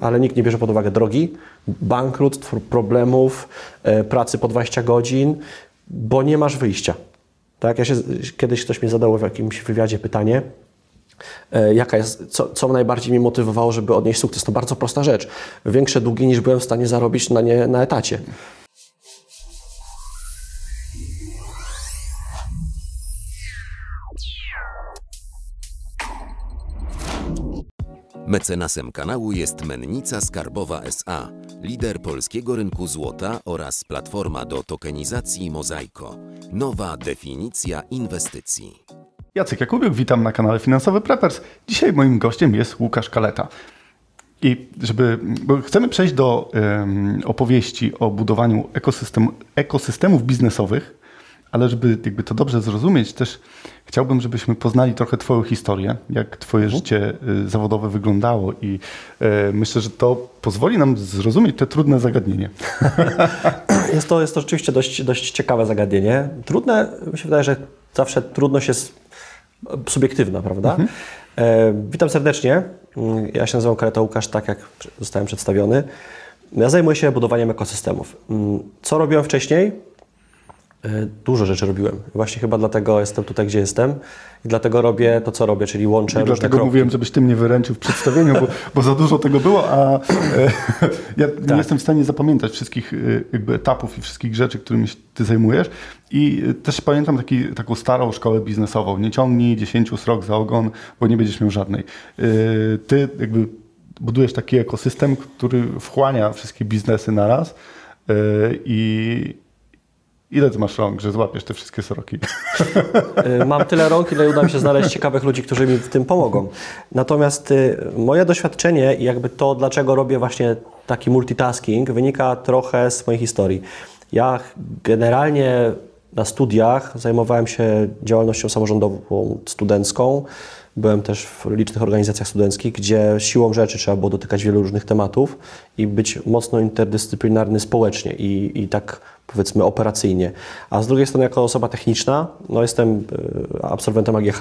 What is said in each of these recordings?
ale nikt nie bierze pod uwagę drogi, bankructw, problemów, e, pracy po 20 godzin, bo nie masz wyjścia. Tak, ja się, kiedyś ktoś mnie zadał w jakimś wywiadzie pytanie, e, jaka jest, co, co najbardziej mnie motywowało, żeby odnieść sukces. To bardzo prosta rzecz. Większe długi niż byłem w stanie zarobić na nie na etacie. Mecenasem kanału jest Mennica Skarbowa SA, lider polskiego rynku złota oraz platforma do tokenizacji Mozaiko. Nowa definicja inwestycji. Jacek Jakubiuk, witam na kanale Finansowy Preppers. Dzisiaj moim gościem jest Łukasz Kaleta. I żeby, chcemy przejść do um, opowieści o budowaniu ekosystem, ekosystemów biznesowych, ale żeby jakby to dobrze zrozumieć, też chciałbym, żebyśmy poznali trochę Twoją historię, jak Twoje mhm. życie y, zawodowe wyglądało i y, myślę, że to pozwoli nam zrozumieć te trudne zagadnienie. Jest to, jest to rzeczywiście dość, dość ciekawe zagadnienie. Trudne, mi się wydaje, że zawsze trudność jest subiektywna, prawda? Mhm. E, witam serdecznie. Ja się nazywam Kareta Łukasz, tak jak zostałem przedstawiony. Ja zajmuję się budowaniem ekosystemów. Mm, co robiłem wcześniej? E, dużo rzeczy robiłem. Właśnie chyba dlatego jestem tutaj, gdzie jestem i dlatego robię to, co robię, czyli łączę I dlatego kropki. mówiłem, żebyś ty mnie wyręczył w przedstawieniu, bo, bo za dużo tego było, a e, ja tak. nie jestem w stanie zapamiętać wszystkich e, jakby etapów i wszystkich rzeczy, którymi ty zajmujesz. I e, też pamiętam taki, taką starą szkołę biznesową. Nie ciągnij 10 srok za ogon, bo nie będziesz miał żadnej. E, ty jakby budujesz taki ekosystem, który wchłania wszystkie biznesy naraz e, i Ile ty masz rąk, że złapiesz te wszystkie sroki? Y, mam tyle rąk, ile uda mi się znaleźć ciekawych ludzi, którzy mi w tym pomogą. Natomiast y, moje doświadczenie i jakby to, dlaczego robię właśnie taki multitasking, wynika trochę z mojej historii. Ja generalnie na studiach zajmowałem się działalnością samorządową studencką. Byłem też w licznych organizacjach studenckich, gdzie siłą rzeczy trzeba było dotykać wielu różnych tematów i być mocno interdyscyplinarny społecznie i, i tak powiedzmy operacyjnie. A z drugiej strony jako osoba techniczna, no jestem e, absolwentem AGH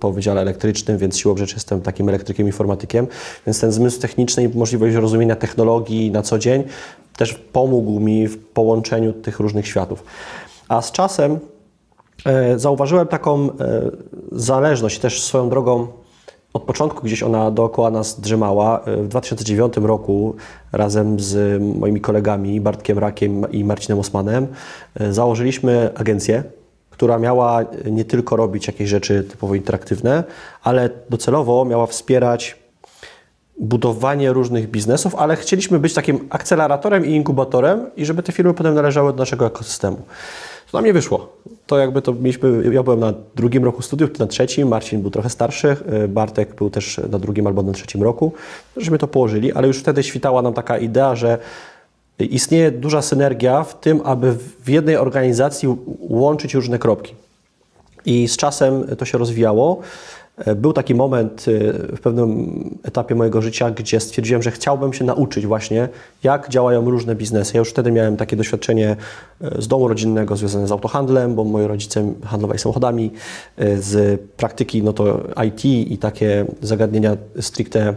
po Wydziale Elektrycznym, więc siłą rzeczy jestem takim elektrykiem, informatykiem, więc ten zmysł techniczny i możliwość rozumienia technologii na co dzień też pomógł mi w połączeniu tych różnych światów. A z czasem e, zauważyłem taką e, zależność też swoją drogą od początku gdzieś ona dookoła nas drzemała. W 2009 roku razem z moimi kolegami Bartkiem Rakiem i Marcinem Osmanem e, założyliśmy agencję, która miała nie tylko robić jakieś rzeczy typowo interaktywne, ale docelowo miała wspierać budowanie różnych biznesów, ale chcieliśmy być takim akceleratorem i inkubatorem i żeby te firmy potem należały do naszego ekosystemu. To nam nie wyszło. To jakby to mieliśmy, ja byłem na drugim roku studiów, na trzecim, Marcin był trochę starszy, e, Bartek był też na drugim albo na trzecim roku, żeśmy to położyli, ale już wtedy świtała nam taka idea, że istnieje duża synergia w tym, aby w jednej organizacji łączyć różne kropki. I z czasem to się rozwijało. E, był taki moment e, w pewnym etapie mojego życia, gdzie stwierdziłem, że chciałbym się nauczyć właśnie, jak działają różne biznesy. Ja już wtedy miałem takie doświadczenie e, z domu rodzinnego związane z autohandlem, bo moi rodzice handlowali samochodami, z praktyki no to IT i takie zagadnienia stricte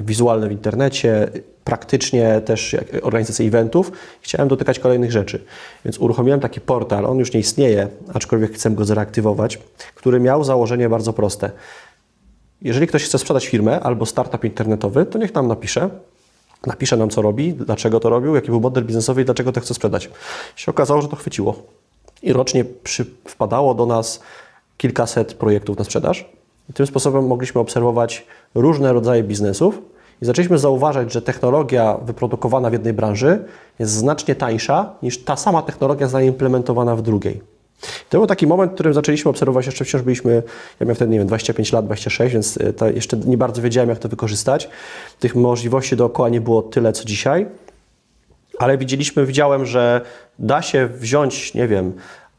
wizualne w internecie, praktycznie też organizację eventów. Chciałem dotykać kolejnych rzeczy. Więc uruchomiłem taki portal, on już nie istnieje, aczkolwiek chcę go zreaktywować, który miał założenie bardzo proste. Jeżeli ktoś chce sprzedać firmę albo startup internetowy, to niech nam napisze, napisze nam, co robi, dlaczego to robił, jaki był model biznesowy i dlaczego to chce sprzedać. Się okazało, że to chwyciło. I rocznie przy, wpadało do nas kilkaset projektów na sprzedaż. I tym sposobem mogliśmy obserwować różne rodzaje biznesów, i zaczęliśmy zauważać, że technologia wyprodukowana w jednej branży jest znacznie tańsza niż ta sama technologia zaimplementowana w drugiej. To był taki moment, w którym zaczęliśmy obserwować, jeszcze wciąż byliśmy, ja miałem wtedy, nie wiem, 25 lat, 26, więc e, jeszcze nie bardzo wiedziałem, jak to wykorzystać. Tych możliwości dookoła nie było tyle, co dzisiaj, ale widzieliśmy, widziałem, że da się wziąć, nie wiem,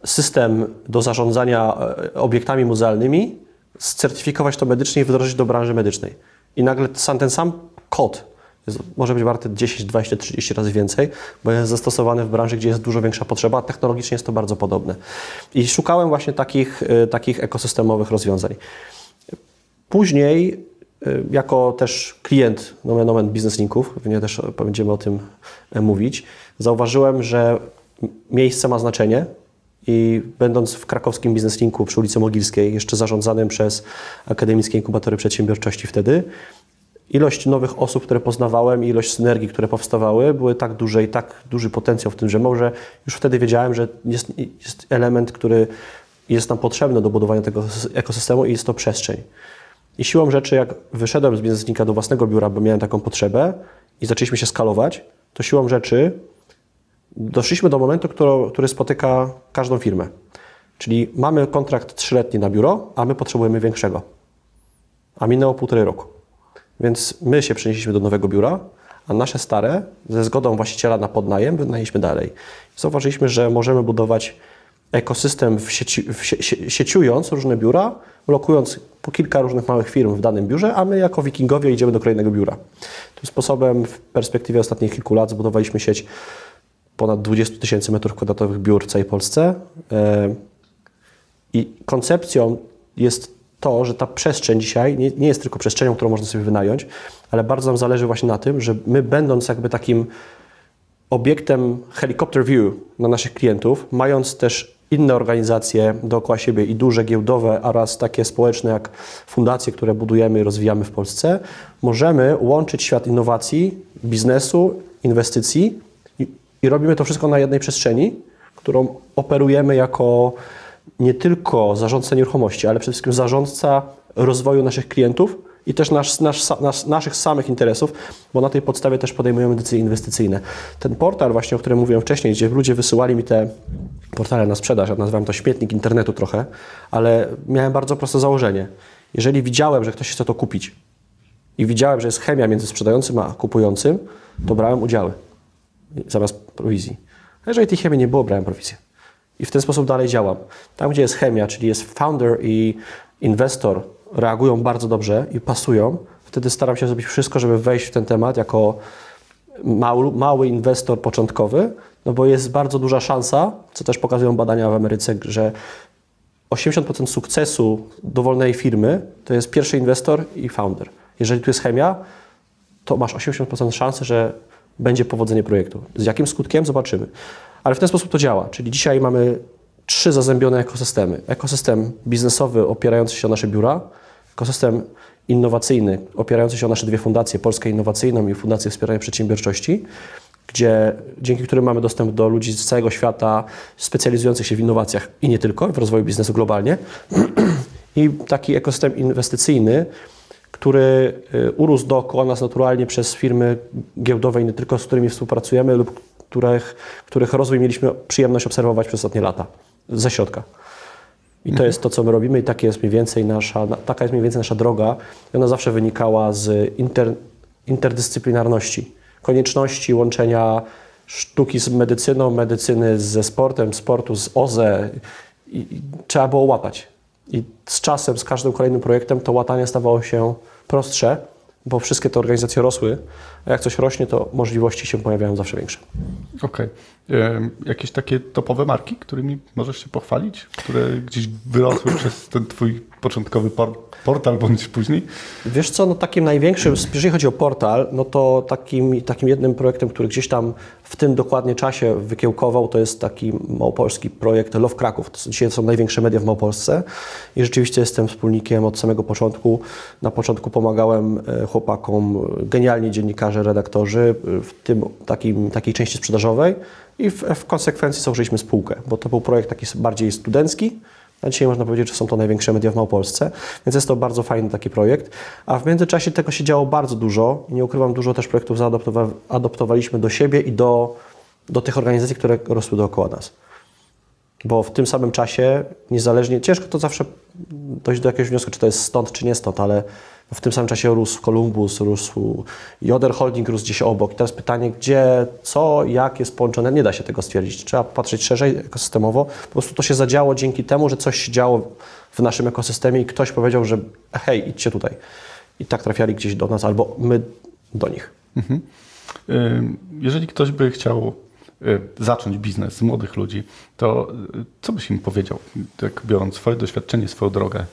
system do zarządzania e, obiektami muzealnymi, scertyfikować to medycznie i wdrożyć do branży medycznej i nagle ten sam kod jest, może być warty 10, 20, 30 razy więcej, bo jest zastosowany w branży, gdzie jest dużo większa potrzeba, a technologicznie jest to bardzo podobne. I szukałem właśnie takich, y, takich ekosystemowych rozwiązań. Później y, jako też klient nomen omen Business Linków, pewnie też będziemy o tym mówić, zauważyłem, że miejsce ma znaczenie i będąc w krakowskim Business Linku przy ulicy Mogilskiej, jeszcze zarządzanym przez Akademickie Inkubatory Przedsiębiorczości wtedy, ilość nowych osób, które poznawałem, ilość synergii, które powstawały, były tak duże i tak duży potencjał w tym, że może już wtedy wiedziałem, że jest, jest element, który jest nam potrzebny do budowania tego ekosystemu i jest to przestrzeń. I siłą rzeczy, jak wyszedłem z biznesnika do własnego biura, bo miałem taką potrzebę i zaczęliśmy się skalować, to siłą rzeczy doszliśmy do momentu, który, który spotyka każdą firmę. Czyli mamy kontrakt trzyletni na biuro, a my potrzebujemy większego. A minęło półtorej roku. Więc my się przenieśliśmy do nowego biura, a nasze stare, ze zgodą właściciela na podnajem, wynajęliśmy dalej. Zauważyliśmy, że możemy budować ekosystem w sieci, w sie, sieciując różne biura, lokując po kilka różnych małych firm w danym biurze, a my jako wikingowie idziemy do kolejnego biura. Tym sposobem w perspektywie ostatnich kilku lat zbudowaliśmy sieć ponad 20 tysięcy metrów kwadratowych biur w całej Polsce. E, I koncepcją jest to, że ta przestrzeń dzisiaj nie, nie jest tylko przestrzenią, którą można sobie wynająć, ale bardzo nam zależy właśnie na tym, że my będąc jakby takim obiektem helicopter view na naszych klientów, mając też inne organizacje dookoła siebie i duże giełdowe oraz takie społeczne jak fundacje, które budujemy i rozwijamy w Polsce, możemy łączyć świat innowacji, biznesu, inwestycji i, robimy to wszystko na jednej przestrzeni, którą operujemy jako nie tylko zarządca nieruchomości, ale przede wszystkim zarządca rozwoju naszych klientów i też nasz, nasz, naszych samych interesów, bo na tej podstawie też podejmujemy decyzje inwestycyjne. Ten portal właśnie, o którym mówiłem wcześniej, gdzie ludzie wysyłali mi te portale na sprzedaż, ja nazywam to śmietnik internetu trochę, ale miałem bardzo proste założenie. Jeżeli widziałem, że ktoś chce to kupić i widziałem, że jest chemia między sprzedającym a kupującym, to brałem udziały zamiast prowizji. A jeżeli tej chemii nie było, brałem prowizję. I w ten sposób dalej działam. Tam, gdzie jest chemia, czyli jest founder i inwestor, reagują bardzo dobrze i pasują, wtedy staram się zrobić wszystko, żeby wejść w ten temat jako mały, mały inwestor początkowy, no bo jest bardzo duża szansa, co też pokazują badania w Ameryce, że 80% sukcesu dowolnej firmy to jest pierwszy inwestor i founder. Jeżeli tu jest chemia, to masz 80% szansy, że będzie powodzenie projektu. Z jakim skutkiem? Zobaczymy. Ale w ten sposób to działa. Czyli dzisiaj mamy trzy zazębione ekosystemy. Ekosystem biznesowy opierający się o nasze biura, ekosystem innowacyjny opierający się o nasze dwie fundacje, Polskę Innowacyjną i Fundację Wspierania Przedsiębiorczości, gdzie, dzięki którym mamy dostęp do ludzi z całego świata specjalizujących się w innowacjach i nie tylko, w rozwoju biznesu globalnie. I taki ekosystem inwestycyjny, który y, urósł dookoła nas naturalnie przez firmy giełdowe nie tylko, z którymi współpracujemy lub których, których rozwój mieliśmy przyjemność obserwować przez ostatnie lata ze środka. I to mhm. jest to, co my robimy i takie jest mniej więcej nasza, taka jest mniej więcej nasza droga. I ona zawsze wynikała z inter, interdyscyplinarności, konieczności łączenia sztuki z medycyną, medycyny ze sportem, sportu z OZE. I, i trzeba było łapać. I z czasem, z każdym kolejnym projektem to łatanie stawało się prostsze, bo wszystkie te organizacje rosły, a jak coś rośnie, to możliwości się pojawiają zawsze większe. Okej. Okay. Jakieś takie topowe marki, którymi możesz się pochwalić, które gdzieś wyrosły przez ten twój początkowy portal bądź później? Wiesz co, no takim największym, jeżeli chodzi o portal, no to takim, takim jednym projektem, który gdzieś tam w tym dokładnie czasie wykiełkował, to jest taki małopolski projekt Love Kraków. To dzisiaj są największe media w Małopolsce i rzeczywiście jestem wspólnikiem od samego początku. Na początku pomagałem e, chłopakom, genialni dziennikarze, redaktorzy w tym takim, takiej części sprzedażowej i w, w konsekwencji założyliśmy spółkę, bo to był projekt taki bardziej studencki, a dzisiaj można powiedzieć, że są to największe media w Małopolsce, więc jest to bardzo fajny taki projekt. A w międzyczasie tego się działo bardzo dużo i nie ukrywam, dużo też projektów zaadoptowaliśmy do siebie i do, do tych organizacji, które rosły dookoła nas. Bo w tym samym czasie, niezależnie, ciężko to zawsze dojść do jakiegoś wniosku, czy to jest stąd, czy nie stąd, ale w tym samym czasie rósł Columbus, rósł Joder Holding, rósł gdzieś obok. I teraz pytanie, gdzie, co, jak jest połączone, nie da się tego stwierdzić. Trzeba patrzeć szerzej, ekosystemowo. Po prostu to się zadziało dzięki temu, że coś się działo w naszym ekosystemie i ktoś powiedział, że hej, idźcie tutaj. I tak trafiali gdzieś do nas, albo my do nich. Mhm. Jeżeli ktoś by chciał y, zacząć biznes z młodych ludzi, to y, co byś im powiedział, tak biorąc swoje doświadczenie, swoją drogę?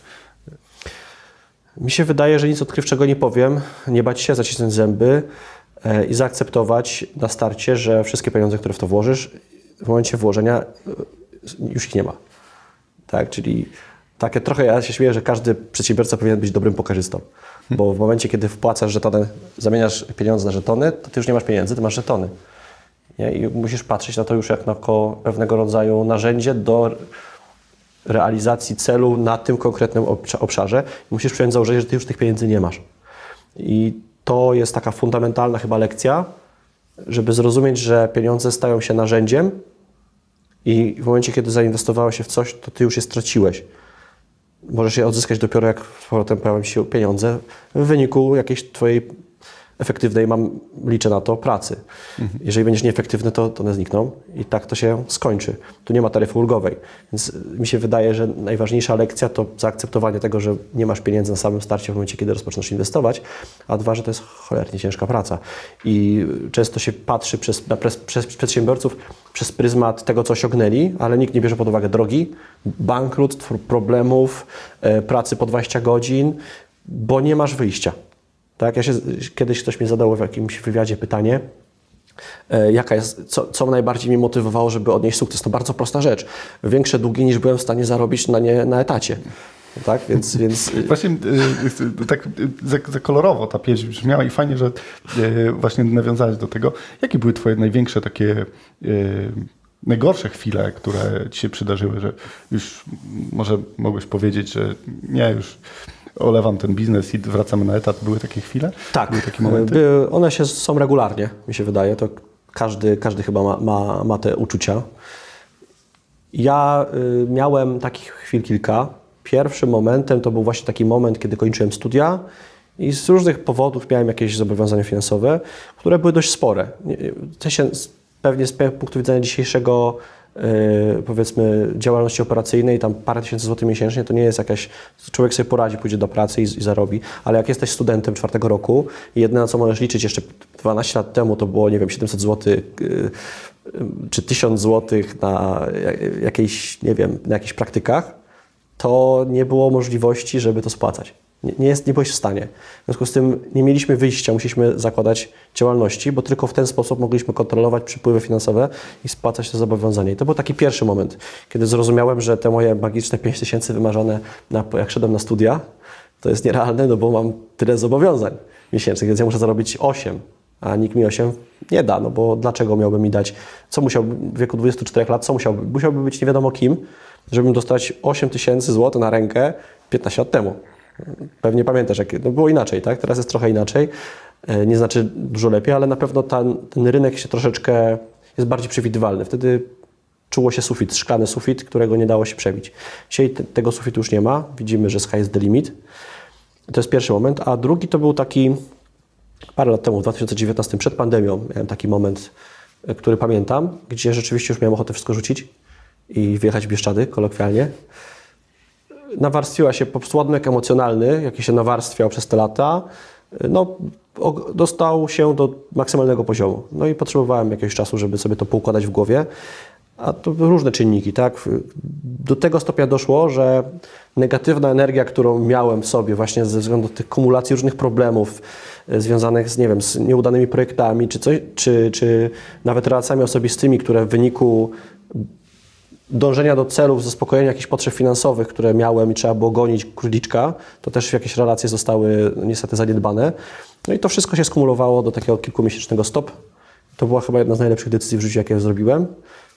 Mi się wydaje, że nic odkrywczego nie powiem. Nie bać się, zacisnąć zęby e, i zaakceptować na starcie, że wszystkie pieniądze, które w to włożysz, w momencie włożenia e, już ich nie ma. Tak, czyli takie trochę ja się śmieję, że każdy przedsiębiorca powinien być dobrym pokarzystą. Bo w momencie, kiedy wpłacasz żetony, zamieniasz pieniądze na żetony, to ty już nie masz pieniędzy, ty masz żetony. Nie? I musisz patrzeć na to już jako pewnego rodzaju narzędzie do realizacji celu na tym konkretnym obszarze. Musisz przyjąć założenie, że ty już tych pieniędzy nie masz. I to jest taka fundamentalna chyba lekcja, żeby zrozumieć, że pieniądze stają się narzędziem i w momencie, kiedy zainwestowałeś się w coś, to ty już je straciłeś możesz je odzyskać dopiero jak z powrotem pojawią się pieniądze w wyniku jakiejś twojej efektywnej, mam, liczę na to, pracy. Mhm. Jeżeli będziesz nieefektywny, to, to one znikną i tak to się skończy. Tu nie ma taryfy ulgowej. Więc mi się wydaje, że najważniejsza lekcja to zaakceptowanie tego, że nie masz pieniędzy na samym starcie w momencie, kiedy rozpoczynasz inwestować, a dwa, że to jest cholernie ciężka praca. I często się patrzy przez, na przez, przez przedsiębiorców przez pryzmat tego, co osiągnęli, ale nikt nie bierze pod uwagę drogi, bankructw, problemów, e, pracy po 20 godzin, bo nie masz wyjścia. Tak? Ja się, kiedyś ktoś mi zadał w jakimś wywiadzie pytanie, e, jaka jest, co, co najbardziej mnie motywowało, żeby odnieść sukces. To bardzo prosta rzecz. Większe długi niż byłem w stanie zarobić na, nie, na etacie. Tak, więc... więc... Właśnie y, tak za, kolorowo ta pieśń brzmiała i fajnie, że właśnie nawiązałeś do tego. Jakie były twoje największe takie najgorsze chwile, które ci się przydarzyły, że już może mogłeś powiedzieć, że nie, już olewam ten biznes i wracamy na etat. Były takie chwile? Tak. Były takie momenty? By, one się są regularnie, mi się wydaje. To każdy, każdy chyba ma, ma, ma te uczucia. Ja y, miałem takich chwil kilka. Pierwszym momentem to był właśnie taki moment, kiedy kończyłem studia i z różnych powodów miałem jakieś zobowiązania finansowe, które były dość spore. W sensie, pewnie z punktu widzenia dzisiejszego powiedzmy działalności operacyjnej, tam parę tysięcy złotych miesięcznie, to nie jest jakaś, człowiek sobie poradzi, pójdzie do pracy i, i zarobi, ale jak jesteś studentem czwartego roku i jedyne na co możesz liczyć jeszcze 12 lat temu to było, nie wiem, 700 zł yy, czy 1000 zł na jakiejś, nie wiem, na jakichś praktykach, to nie było możliwości, żeby to spłacać nie, jest, nie byłeś w stanie. W związku z tym nie mieliśmy wyjścia, musieliśmy zakładać działalności, bo tylko w ten sposób mogliśmy kontrolować przypływy finansowe i spłacać te zobowiązania. I to był taki pierwszy moment, kiedy zrozumiałem, że te moje magiczne 5 tysięcy wymarzone, na, jak szedłem na studia, to jest nierealne, no bo mam tyle zobowiązań miesięcznych, więc ja muszę zarobić 8, a nikt mi 8 nie da, no bo dlaczego miałby mi dać, co musiałby w wieku 24 lat, co musiałby, musiałby być nie wiadomo kim, żebym dostać 8 tysięcy złotych na rękę 15 lat temu. Pewnie pamiętasz, jak no było inaczej, tak? Teraz jest trochę inaczej. E, nie znaczy dużo lepiej, ale na pewno ten, ten rynek się troszeczkę jest bardziej przewidywalny. Wtedy czuło się sufit, szklany sufit, którego nie dało się przebić. Dzisiaj te, tego sufitu już nie ma. Widzimy, że sky is the limit. To jest pierwszy moment. A drugi to był taki parę lat temu, w 2019, przed pandemią, miałem taki moment, e, który pamiętam, gdzie rzeczywiście już miałem ochotę wszystko rzucić i wjechać w Bieszczady, kolokwialnie nawarstwiła się po ładunek emocjonalny, jaki się nawarstwiał przez te lata, no, dostał się do maksymalnego poziomu. No i potrzebowałem jakiegoś czasu, żeby sobie to poukładać w głowie. A to różne czynniki, tak? Do tego stopnia doszło, że negatywna energia, którą miałem w sobie właśnie ze względu na tych kumulacji różnych problemów e, związanych z, nie wiem, z nieudanymi projektami, czy, coś, czy, czy nawet relacjami osobistymi, które w wyniku dążenia do celów, zaspokojenia jakichś potrzeb finansowych, które miałem i trzeba było gonić króliczka, to też jakieś relacje zostały niestety zaniedbane. No i to wszystko się skumulowało do takiego kilkumiesięcznego stop. To była chyba jedna z najlepszych decyzji w życiu, jakie zrobiłem.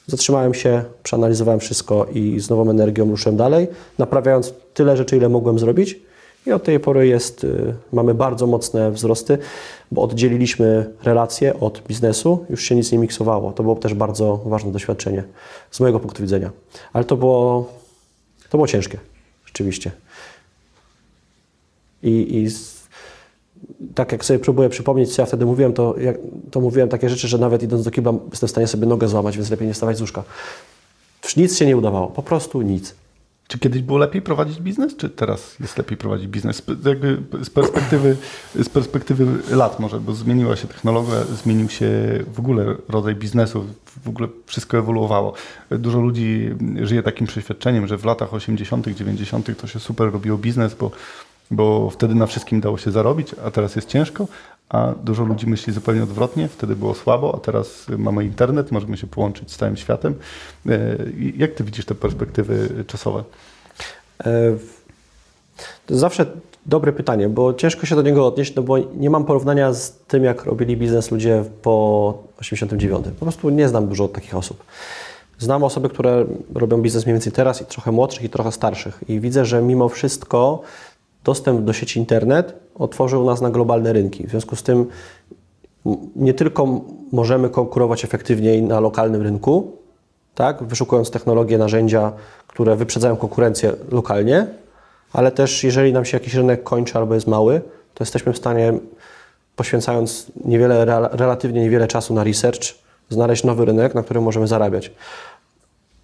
Zatrzymałem się, przeanalizowałem wszystko i z nową energią ruszyłem dalej, naprawiając tyle rzeczy, ile mogłem zrobić. I od tej pory jest, y, mamy bardzo mocne wzrosty, bo oddzieliliśmy relacje od biznesu, już się nic nie miksowało. To było też bardzo ważne doświadczenie z mojego punktu widzenia. Ale to było, to było ciężkie, rzeczywiście. I, i z, tak jak sobie próbuję przypomnieć, co ja wtedy mówiłem, to, jak, to mówiłem takie rzeczy, że nawet idąc do kibla jestem w stanie sobie nogę złamać, więc lepiej nie stawać z łóżka. Nic się nie udawało, po prostu nic. Czy kiedyś było lepiej prowadzić biznes, czy teraz jest lepiej prowadzić biznes? Jakby z perspektywy, z perspektywy lat może, bo zmieniła się technologia, zmienił się w ogóle rodzaj biznesu, w ogóle wszystko ewoluowało. Dużo ludzi żyje takim przeświadczeniem, że w latach 80., 90. to się super robiło biznes, bo bo wtedy na wszystkim dało się zarobić, a teraz jest ciężko, a dużo ludzi myśli zupełnie odwrotnie. Wtedy było słabo, a teraz mamy internet, możemy się połączyć z całym światem. E, jak ty widzisz te perspektywy czasowe? E, to zawsze dobre pytanie, bo ciężko się do niego odnieść, no bo nie mam porównania z tym, jak robili biznes ludzie po 89. Po prostu nie znam dużo takich osób. Znam osoby, które robią biznes mniej więcej teraz i trochę młodszych i trochę starszych. I widzę, że mimo wszystko dostęp do sieci internet otworzył nas na globalne rynki. W związku z tym nie tylko możemy konkurować efektywniej na lokalnym rynku, tak, wyszukując technologie, narzędzia, które wyprzedzają konkurencję lokalnie, ale też jeżeli nam się jakiś rynek kończy albo jest mały, to jesteśmy w stanie, poświęcając niewiele, relatywnie niewiele czasu na research, znaleźć nowy rynek, na którym możemy zarabiać.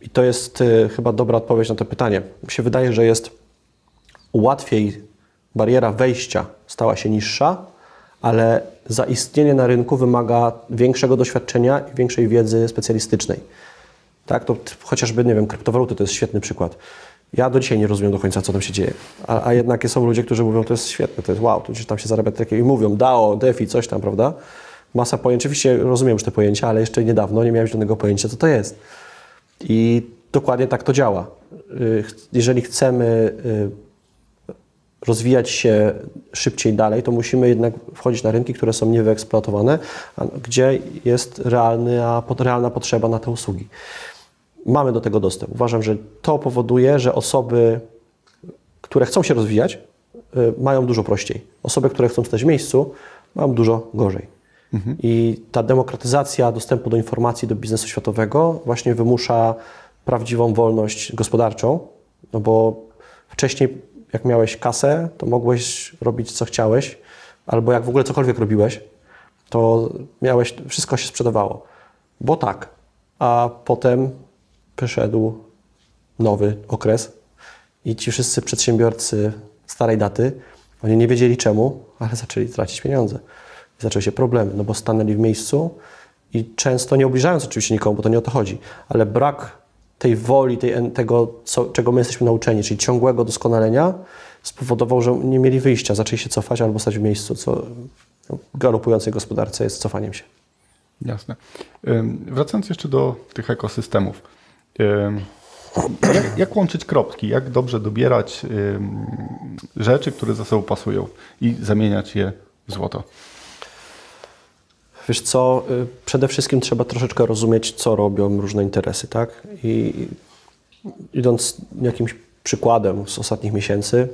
I to jest y, chyba dobra odpowiedź na to pytanie. Mi się wydaje, że jest łatwiej, bariera wejścia stała się niższa, ale zaistnienie na rynku wymaga większego doświadczenia i większej wiedzy specjalistycznej. Tak, to chociażby, nie wiem, kryptowaluty to jest świetny przykład. Ja do dzisiaj nie rozumiem do końca, co tam się dzieje. A, a jednak są ludzie, którzy mówią, to jest świetne, to jest wow, tu tam się zarabia takie i mówią DAO, DeFi, coś tam, prawda? Masa pojęć. Oczywiście rozumiem już te pojęcia, ale jeszcze niedawno nie miałem żadnego pojęcia, co to jest. I dokładnie tak to działa. Y, jeżeli chcemy y, rozwijać się szybciej dalej, to musimy jednak wchodzić na rynki, które są niewyeksploatowane, gdzie jest realny, a realna potrzeba na te usługi mamy do tego dostęp. Uważam, że to powoduje, że osoby, które chcą się rozwijać, y, mają dużo prościej. Osoby, które chcą stać w miejscu, mają dużo gorzej. Mhm. I ta demokratyzacja dostępu do informacji, do biznesu światowego właśnie wymusza prawdziwą wolność gospodarczą, no bo wcześniej, jak miałeś kasę, to mogłeś robić co chciałeś, albo jak w ogóle cokolwiek robiłeś, to miałeś, wszystko się sprzedawało. Bo tak. A potem przyszedł nowy okres i ci wszyscy przedsiębiorcy starej daty, oni nie wiedzieli czemu, ale zaczęli tracić pieniądze. I zaczęły się problemy, no bo stanęli w miejscu i często nie obliżając oczywiście nikomu, bo to nie o to chodzi, ale brak tej woli, tej, tego, co, czego my jesteśmy nauczeni, czyli ciągłego doskonalenia, spowodował, że nie mieli wyjścia, zaczęli się cofać albo stać w miejscu, co w galopującej gospodarce jest cofaniem się. Jasne. Wracając jeszcze do tych ekosystemów. Jak, jak, łączyć kropki? Jak dobrze dobierać rzeczy, które ze sobą pasują i zamieniać je w złoto? Wiesz co, y, przede wszystkim trzeba troszeczkę rozumieć, co robią różne interesy, tak? I idąc jakimś przykładem z ostatnich miesięcy,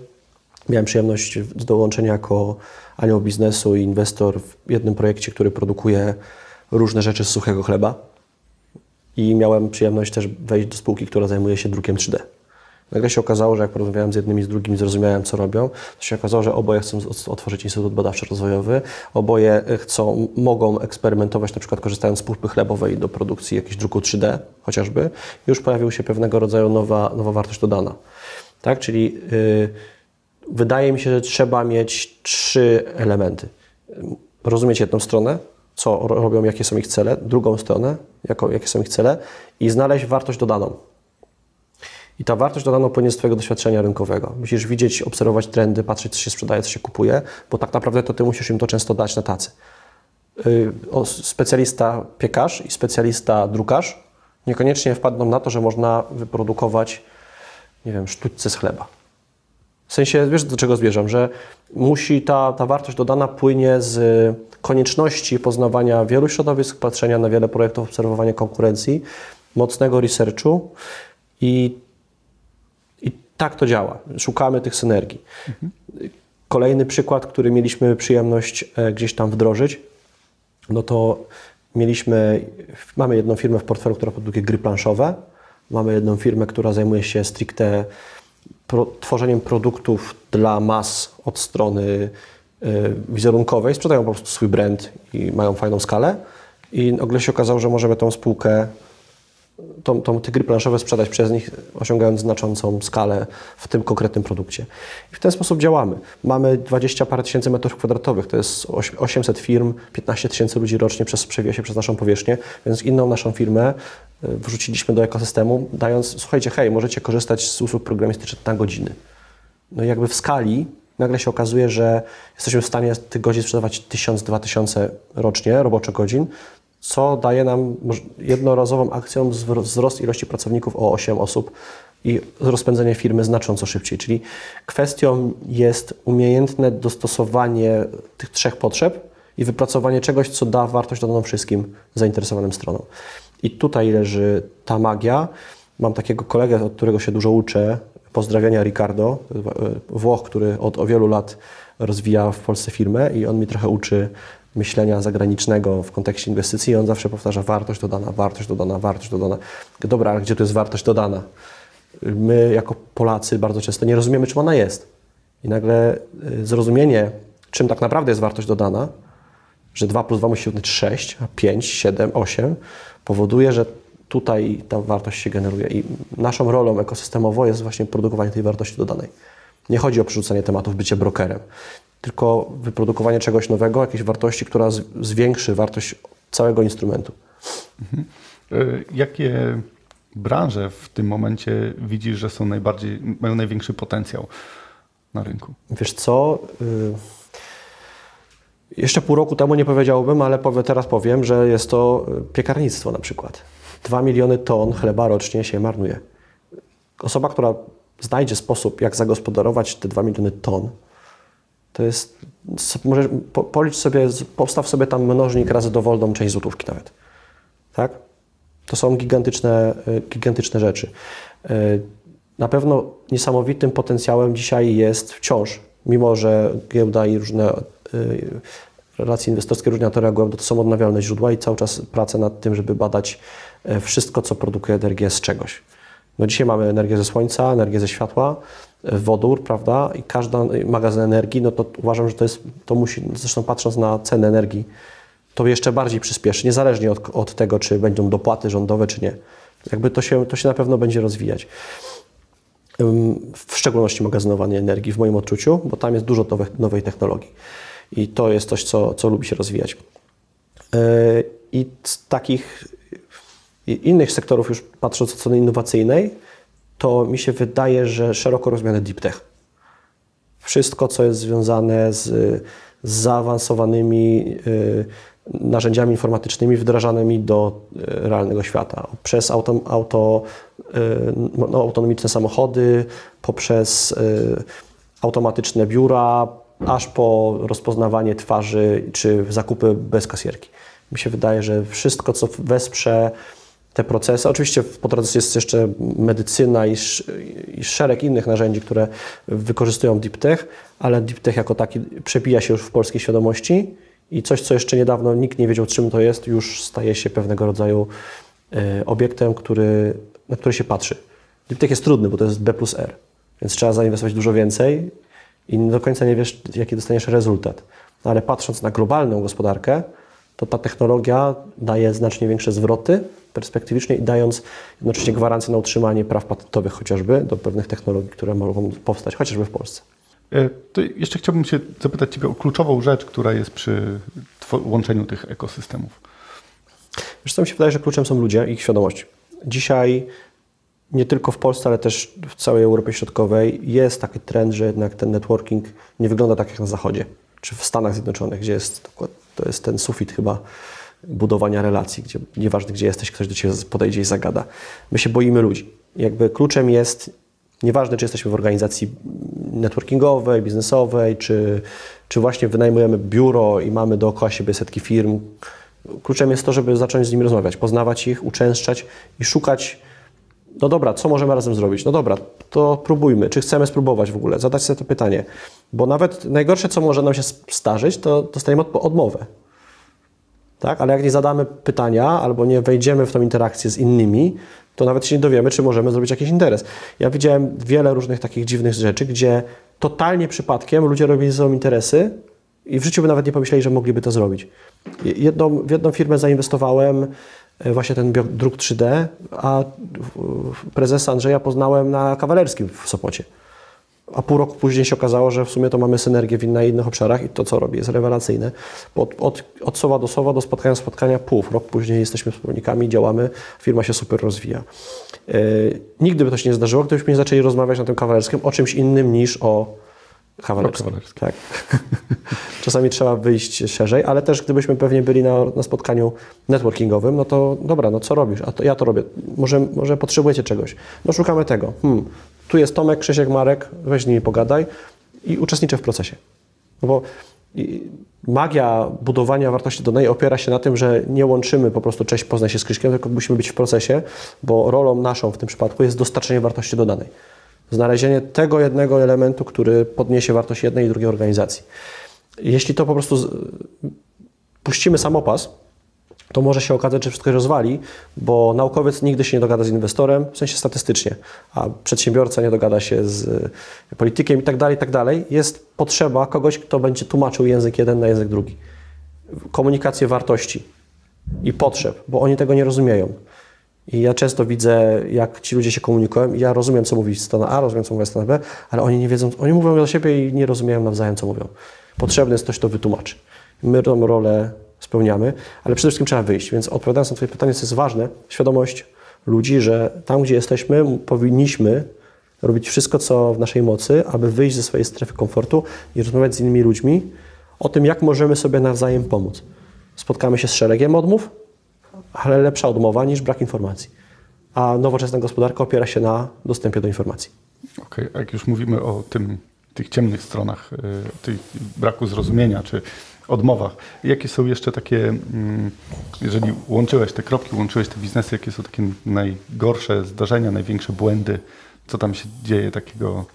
miałem przyjemność dołączenia jako anioł biznesu i inwestor w jednym projekcie, który produkuje różne rzeczy z suchego chleba i miałem przyjemność też wejść do spółki, która zajmuje się drukiem 3D. Nagle się okazało, że jak porozmawiałem z jednym i z drugim, zrozumiałem, co robią, to się okazało, że oboje chcą otworzyć Instytut Badawczo-Rozwojowy, oboje chcą, mogą eksperymentować, na przykład korzystając z pulpy chlebowej do produkcji jakiegoś druku 3D chociażby. Już pojawiła się pewnego rodzaju nowa, nowa wartość dodana. Tak? Czyli yy, wydaje mi się, że trzeba mieć trzy elementy. Rozumieć jedną stronę, co robią, jakie są ich cele, drugą stronę, jako, jakie są ich cele i znaleźć wartość dodaną. I ta wartość dodaną płynie z Twojego doświadczenia rynkowego. Musisz widzieć, obserwować trendy, patrzeć, co się sprzedaje, co się kupuje, bo tak naprawdę to Ty musisz im to często dać na tacy. Yy, specjalista piekarz i specjalista drukarz niekoniecznie wpadną na to, że można wyprodukować, nie wiem, sztućce z chleba. W sensie, wiesz do czego zmierzam, że musi ta, ta wartość dodana płynie z konieczności poznawania wielu środowisk, patrzenia na wiele projektów, obserwowania konkurencji, mocnego researchu i tak to działa. Szukamy tych synergii. Mhm. Kolejny przykład, który mieliśmy przyjemność e, gdzieś tam wdrożyć, no to mieliśmy, mamy jedną firmę w portfelu, która produkuje gry planszowe, mamy jedną firmę, która zajmuje się stricte pro, tworzeniem produktów dla mas od strony y, wizerunkowej, sprzedają po prostu swój brand i mają fajną skalę. I nagle się okazało, że możemy tą spółkę, tą, tą, te gry planszowe sprzedać przez nich, osiągając znaczącą skalę w tym konkretnym produkcie. I w ten sposób działamy. Mamy 20 parę tysięcy metrów kwadratowych, to jest 800 firm, 15 tysięcy ludzi rocznie przez, przewija się przez naszą powierzchnię, więc inną naszą firmę wrzuciliśmy do ekosystemu, dając, słuchajcie, hej, możecie korzystać z usług programistycznych na godziny. No i jakby w skali nagle się okazuje, że jesteśmy w stanie tych godzin sprzedawać 1000-2000 rocznie, roboczo godzin, co daje nam jednorazową akcją wzrost ilości pracowników o 8 osób i rozpędzenie firmy znacząco szybciej. Czyli kwestią jest umiejętne dostosowanie tych trzech potrzeb i wypracowanie czegoś, co da wartość dodaną wszystkim zainteresowanym stronom. I tutaj leży ta magia. Mam takiego kolegę, od którego się dużo uczę. Pozdrawiania Ricardo, Włoch, który od o wielu lat rozwija w Polsce firmę i on mi trochę uczy myślenia zagranicznego w kontekście inwestycji on zawsze powtarza wartość dodana, wartość dodana, wartość dodana. Dobra, ale gdzie tu jest wartość dodana? My jako Polacy bardzo często nie rozumiemy, czym ona jest. I nagle y, zrozumienie, czym tak naprawdę jest wartość dodana, że 2 plus 2 musi równić 6, a 5, 7, 8, powoduje, że tutaj ta wartość się generuje. I naszą rolą ekosystemową jest właśnie produkowanie tej wartości dodanej. Nie chodzi o przerzucanie tematów, bycie brokerem, tylko wyprodukowanie czegoś nowego, jakiejś wartości, która zwiększy wartość całego instrumentu. Mhm. E, jakie branże w tym momencie widzisz, że są najbardziej, mają największy potencjał na rynku? Wiesz co? Y, jeszcze pół roku temu nie powiedziałbym, ale teraz powiem, że jest to y, piekarnictwo na przykład. Dwa miliony ton chleba rocznie się marnuje. Osoba, która znajdzie sposób, jak zagospodarować te dwa miliony ton, to jest, może policz sobie, postaw sobie tam mnożnik razy dowolną część złotówki nawet. Tak? To są gigantyczne, y, gigantyczne rzeczy. Y, na pewno niesamowitym potencjałem dzisiaj jest wciąż, mimo że giełda i różne relacje inwestorskie, różne to reagują, to są odnawialne źródła i cały czas praca nad tym, żeby badać e, wszystko, co produkuje energię z czegoś. No dzisiaj mamy energię ze słońca, energię ze światła, wodór, prawda? I każdy magazyn energii, no to uważam, że to jest, to musi, zresztą patrząc na cenę energii, to jeszcze bardziej przyspieszy, niezależnie od, od tego, czy będą dopłaty rządowe, czy nie. Jakby to się, to się na pewno będzie rozwijać. W szczególności magazynowanie energii w moim odczuciu, bo tam jest dużo nowych, nowej technologii i to jest coś, co, co lubi się rozwijać. E, I z takich innych sektorów, już patrząc od strony innowacyjnej, to mi się wydaje, że szeroko rozumiany deep tech. Wszystko, co jest związane z, z zaawansowanymi e, narzędziami informatycznymi wdrażanymi do e, realnego świata. Przez auto, auto no, autonomiczne samochody, poprzez automatyczne biura, aż po rozpoznawanie twarzy czy zakupy bez kasierki. Mi się wydaje, że wszystko, co wesprze te procesy, oczywiście po drodze jest jeszcze medycyna i, i szereg innych narzędzi, które wykorzystują deep tech, ale deep tech jako taki przebija się już w polskiej świadomości i coś, co jeszcze niedawno nikt nie wiedział, czym to jest, już staje się pewnego rodzaju y, obiektem, który, na który się patrzy. Deep tech jest trudny, bo to jest B plus R, więc trzeba zainwestować dużo więcej i do końca nie wiesz, jaki dostaniesz rezultat. No, ale patrząc na globalną gospodarkę, to ta technologia daje znacznie większe zwroty perspektywicznie i dając jednocześnie gwarancję na utrzymanie praw patentowych chociażby do pewnych technologii, które mogą powstać chociażby w Polsce. E, to jeszcze chciałbym się zapytać Ciebie o kluczową rzecz, która jest przy łączeniu tych ekosystemów. Wiesz co, mi się wydaje, że kluczem są ludzie i ich świadomość. Dzisiaj nie tylko w Polsce, ale też w całej Europie Środkowej jest taki trend, że jednak ten networking nie wygląda tak jak na Zachodzie, czy w Stanach Zjednoczonych, gdzie jest, to jest ten sufit chyba budowania relacji, gdzie nieważne gdzie jesteś, ktoś do Ciebie podejdzie i zagada. My się boimy ludzi. Jakby kluczem jest, nieważne czy jesteśmy w organizacji networkingowej, biznesowej, czy, czy właśnie wynajmujemy biuro i mamy dookoła siebie setki firm, kluczem jest to, żeby zacząć z nimi rozmawiać, poznawać ich, uczęszczać i szukać no dobra, co możemy razem zrobić? No dobra, to próbujmy. Czy chcemy spróbować w ogóle? Zadać sobie to pytanie. Bo nawet najgorsze, co może nam się starzyć, to dostajemy odmowę. Tak? Ale jak nie zadamy pytania albo nie wejdziemy w tą interakcję z innymi, to nawet się nie dowiemy, czy możemy zrobić jakiś interes. Ja widziałem wiele różnych takich dziwnych rzeczy, gdzie totalnie przypadkiem ludzie robili ze sobą interesy i w życiu by nawet nie pomyśleli, że mogliby to zrobić. Jedną, w jedną firmę zainwestowałem, właśnie ten druk 3D, a prezesa Andrzeja poznałem na Kawalerskim w Sopocie. A pół roku później się okazało, że w sumie to mamy synergię w innych, innych obszarach i to, co robi, jest rewelacyjne. Od, od, od sowa do sowa, do spotkania spotkania, pół. Rok później jesteśmy wspólnikami, działamy, firma się super rozwija. Yy, nigdy by to się nie zdarzyło, gdybyśmy nie zaczęli rozmawiać na tym kawalerskim o czymś innym niż o Kawalerski. Kawalerski. Tak. Czasami trzeba wyjść szerzej, ale też gdybyśmy pewnie byli na, na spotkaniu networkingowym, no to dobra, no co robisz? A to ja to robię. Może, może potrzebujecie czegoś. No szukamy tego. Hmm. Tu jest Tomek, Krzysiek, Marek, weź z nimi pogadaj i uczestniczę w procesie. No bo magia budowania wartości dodanej opiera się na tym, że nie łączymy po prostu cześć, poznaj się z Krzyśkiem, tylko musimy być w procesie, bo rolą naszą w tym przypadku jest dostarczenie wartości dodanej. Znalezienie tego jednego elementu, który podniesie wartość jednej i drugiej organizacji. Jeśli to po prostu puścimy samopas, to może się okazać, że wszystko rozwali, bo naukowiec nigdy się nie dogada z inwestorem, w sensie statystycznie, a przedsiębiorca nie dogada się z politykiem i tak dalej, tak dalej. Jest potrzeba kogoś, kto będzie tłumaczył język jeden na język drugi. Komunikację wartości i potrzeb, bo oni tego nie rozumieją. I ja często widzę, jak ci ludzie się komunikują ja rozumiem, co mówi strona A, rozumiem, co mówi strona B, ale oni nie wiedzą, oni mówią do siebie i nie rozumieją nawzajem, co mówią. Potrzebny jest ktoś, kto wytłumaczy. My tą rolę spełniamy, ale przede wszystkim trzeba wyjść. Więc odpowiadając na Twoje pytanie, co jest ważne, świadomość ludzi, że tam, gdzie jesteśmy, powinniśmy robić wszystko, co w naszej mocy, aby wyjść ze swojej strefy komfortu i rozmawiać z innymi ludźmi o tym, jak możemy sobie nawzajem pomóc. Spotkamy się z szeregiem odmów, ale lepsza odmowa niż brak informacji. A nowoczesna gospodarka opiera się na dostępie do informacji. Okej, okay. jak już mówimy o tym, tych ciemnych stronach, o tych braku zrozumienia, czy odmowach. Jakie są jeszcze takie, mm, jeżeli łączyłeś te kropki, łączyłeś te biznesy, jakie są takie najgorsze zdarzenia, największe błędy? Co tam się dzieje takiego?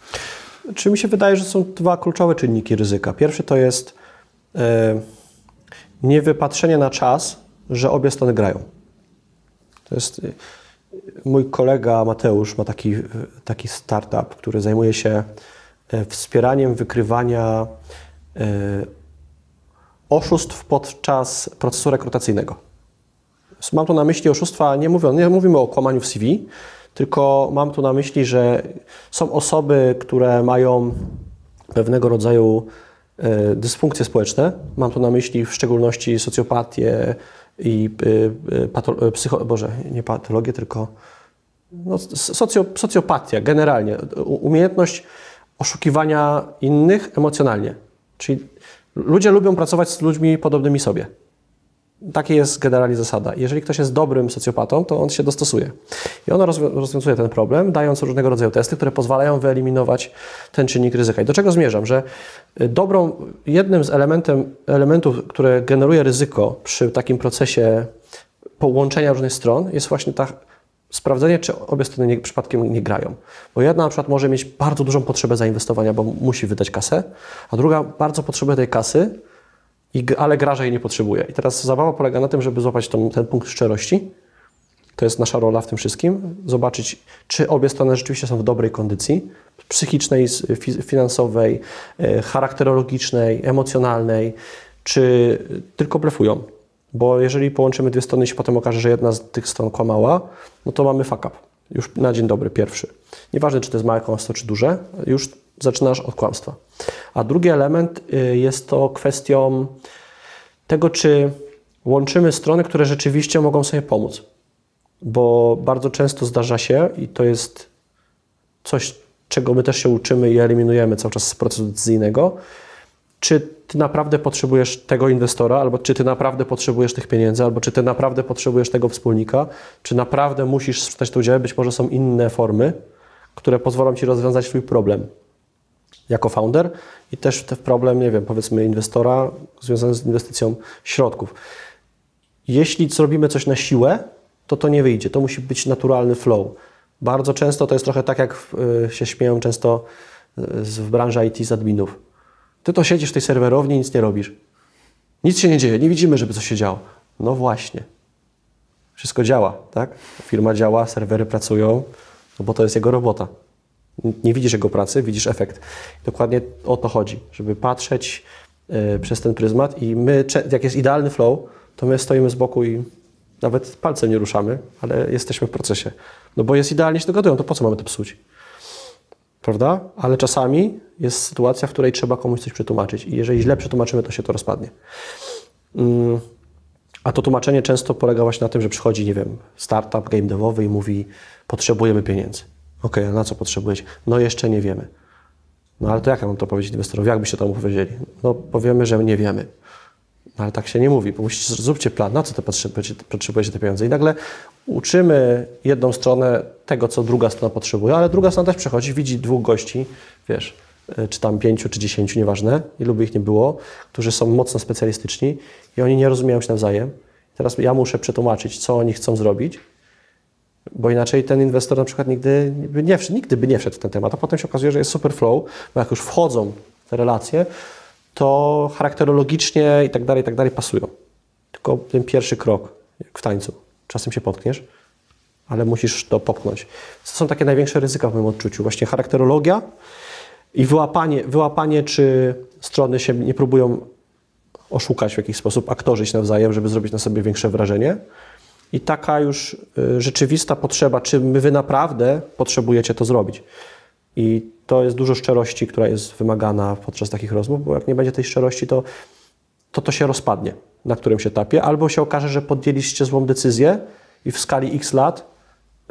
Czy mi się wydaje, że są dwa kluczowe czynniki ryzyka. Pierwszy to jest e, niewypatrzenie na czas, że obie strony grają. To jest e, mój kolega Mateusz ma taki, taki startup, który zajmuje się e, wspieraniem wykrywania oszustw podczas procesu rekrutacyjnego. Mam tu na myśli oszustwa, nie, mówię, nie mówimy o kłamaniu w CV, tylko mam tu na myśli, że są osoby, które mają pewnego rodzaju dysfunkcje społeczne. Mam tu na myśli w szczególności socjopatię i e, pato, psycho, Boże, nie patologię, tylko no, socjo, socjopatia generalnie. Umiejętność oszukiwania innych emocjonalnie. Czyli Ludzie lubią pracować z ludźmi podobnymi sobie. Taka jest generalnie zasada. Jeżeli ktoś jest dobrym socjopatą, to on się dostosuje. I ono rozwiązuje ten problem, dając różnego rodzaju testy, które pozwalają wyeliminować ten czynnik ryzyka. I do czego zmierzam? Że y, dobrą, jednym z elementem, elementów, które generuje ryzyko przy takim procesie połączenia różnych stron, jest właśnie ta sprawdzenie, czy obie strony nie, przypadkiem nie grają. Bo jedna na przykład może mieć bardzo dużą potrzebę zainwestowania, bo musi wydać kasę, a druga bardzo potrzebuje tej kasy, ale gra, jej nie potrzebuje. I teraz zabawa polega na tym, żeby złapać tą, ten punkt szczerości. To jest nasza rola w tym wszystkim. Zobaczyć, czy obie strony rzeczywiście są w dobrej kondycji psychicznej, finansowej, e, charakterologicznej, emocjonalnej, czy tylko blefują. Bo jeżeli połączymy dwie strony i się potem okaże, że jedna z tych stron kłamała, no to mamy fuck up. Już na dzień dobry, pierwszy. Nieważne, czy to jest małe kłamstwo, czy duże, już zaczynasz od kłamstwa. A drugi element y, jest to kwestią tego, czy łączymy strony, które rzeczywiście mogą sobie pomóc. Bo bardzo często zdarza się, i to jest coś, czego my też się uczymy i eliminujemy cały czas z procesu decyzyjnego, czy ty naprawdę potrzebujesz tego inwestora, albo czy ty naprawdę potrzebujesz tych pieniędzy, albo czy ty naprawdę potrzebujesz tego wspólnika, czy naprawdę musisz sprzedać to udział. Być może są inne formy, które pozwolą ci rozwiązać swój problem jako founder i też ten problem, nie wiem, powiedzmy inwestora związany z inwestycją środków. Jeśli zrobimy coś na siłę, to to nie wyjdzie. To musi być naturalny flow. Bardzo często to jest trochę tak, jak y, się śmieją często y, w branży IT z adminów ty to siedzisz w tej serwerowni i nic nie robisz. Nic się nie dzieje, nie widzimy, żeby coś się działo. No właśnie. Wszystko działa, tak? Firma działa, serwery pracują, no bo to jest jego robota. Nie widzisz jego pracy, widzisz efekt. Dokładnie o to chodzi, żeby patrzeć y, przez ten pryzmat i my, jak jest idealny flow, to my stoimy z boku i nawet palcem nie ruszamy, ale jesteśmy w procesie. No bo jest idealnie się dogadują, to po co mamy to psuć? prawda? Ale czasami jest sytuacja, w której trzeba komuś coś przetłumaczyć i jeżeli źle przetłumaczymy, to się to rozpadnie. Mm, a to tłumaczenie często polega właśnie na tym, że przychodzi, nie wiem, startup game devowy i mówi, potrzebujemy pieniędzy. Ok, na co potrzebujecie? No jeszcze nie wiemy. No ale to jak ja mam to powiedzieć inwestorowi? Jak byście to mu powiedzieli? No powiemy, że nie wiemy. No ale tak się nie mówi, musicie, zróbcie plan, na co te potrzebujecie, potrzebujecie te pieniądze. I nagle uczymy jedną stronę tego, co druga strona potrzebuje, ale druga strona też przechodzi, widzi dwóch gości, wiesz, y, czy tam pięciu, czy dziesięciu, nieważne, ilu by ich nie było, którzy są mocno specjalistyczni i oni nie rozumieją się nawzajem. Teraz ja muszę przetłumaczyć, co oni chcą zrobić, bo inaczej ten inwestor na przykład nigdy by nie nigdy by nie wszedł w ten temat, a potem się okazuje, że jest super flow, bo jak już wchodzą te relacje, to charakterologicznie i tak dalej, i tak dalej pasują. Tylko ten pierwszy krok, jak w tańcu. Czasem się potkniesz, ale musisz to popchnąć. To są takie największe ryzyka w moim odczuciu. Właśnie charakterologia i wyłapanie, wyłapanie czy strony się nie próbują oszukać w jakiś sposób, aktorzyć nawzajem, żeby zrobić na sobie większe wrażenie. I taka już y, rzeczywista potrzeba, czy wy naprawdę potrzebujecie to zrobić. I to jest dużo szczerości, która jest wymagana podczas takich rozmów, bo jak nie będzie tej szczerości, to to, to się rozpadnie na którymś etapie, albo się okaże, że podjęliście złą decyzję i w skali x lat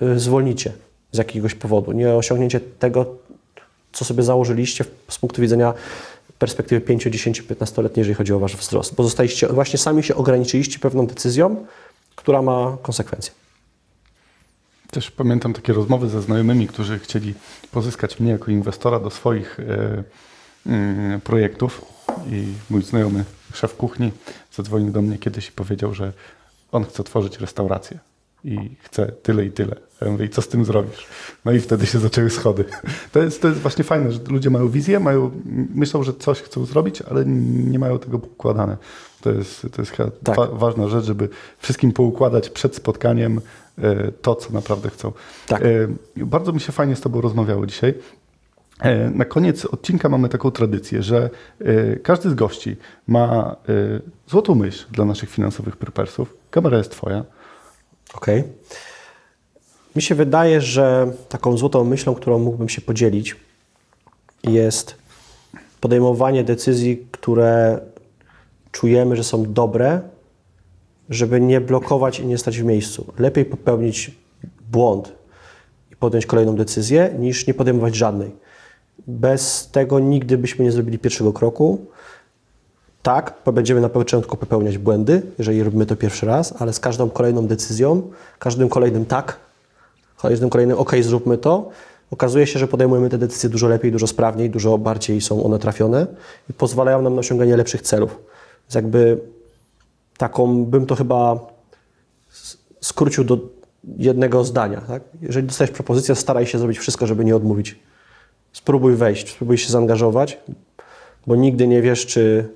y, zwolnicie z jakiegoś powodu. Nie osiągnięcie tego, co sobie założyliście z punktu widzenia perspektywy 5, 10, 15-letniej, jeżeli chodzi o wasz wzrost. Bo zostaliście, właśnie sami się ograniczyliście pewną decyzją, która ma konsekwencje. Też pamiętam takie rozmowy ze znajomymi, którzy chcieli pozyskać mnie jako inwestora do swoich e, mm, projektów. I mój znajomy szef kuchni zadzwonił do mnie kiedyś i powiedział, że on chce otworzyć restaurację i chce tyle i tyle. Ja mówię, co z tym zrobisz? No i wtedy się zaczęły schody. To jest, to jest właśnie fajne, że ludzie mają wizję, mają, myślą, że coś chcą zrobić, ale nie mają tego poukładane. To jest, to jest tak. wa ważna rzecz, żeby wszystkim poukładać przed spotkaniem e, to, co naprawdę chcą. Tak. E, bardzo mi się fajnie z Tobą rozmawiało dzisiaj. E, na koniec odcinka mamy taką tradycję, że każdy z gości ma złotą myśl dla naszych finansowych prepersów. Kamera jest Twoja. Okej. Okay. Mi się wydaje, że taką złotą myślą, którą mógłbym się podzielić, jest podejmowanie decyzji, które czujemy, że są dobre, żeby nie blokować i nie stać w miejscu. Lepiej popełnić błąd i podjąć kolejną decyzję, niż nie podejmować żadnej. Bez tego nigdy byśmy nie zrobili pierwszego kroku. Tak, będziemy na początku popełniać błędy, jeżeli robimy to pierwszy raz, ale z każdą kolejną decyzją, każdym kolejnym tak, każdym kolejnym ok, zróbmy to, okazuje się, że podejmujemy te decyzje dużo lepiej, dużo sprawniej, dużo bardziej są one trafione i pozwalają nam na osiąganie lepszych celów. Więc jakby taką bym to chyba skrócił do jednego zdania. Tak? Jeżeli dostajesz propozycję, staraj się zrobić wszystko, żeby nie odmówić. Spróbuj wejść, spróbuj się zaangażować, bo nigdy nie wiesz, czy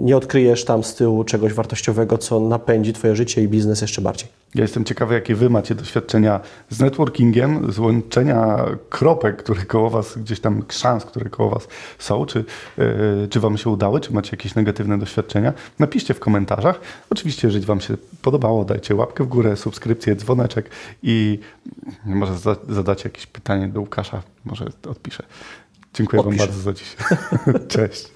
nie odkryjesz tam z tyłu czegoś wartościowego, co napędzi Twoje życie i biznes jeszcze bardziej. Ja jestem ciekawy, jakie wy macie doświadczenia z networkingiem, z łączenia kropek, które koło was, gdzieś tam szans, które koło was są. Czy, yy, czy wam się udały, czy macie jakieś negatywne doświadczenia? Napiszcie w komentarzach. Oczywiście, jeżeli wam się podobało, dajcie łapkę w górę, subskrypcję, dzwoneczek i może zadacie jakieś pytanie do Łukasza, może odpiszę. Dziękuję Odpiszę. wam bardzo za dzisiaj. Cześć.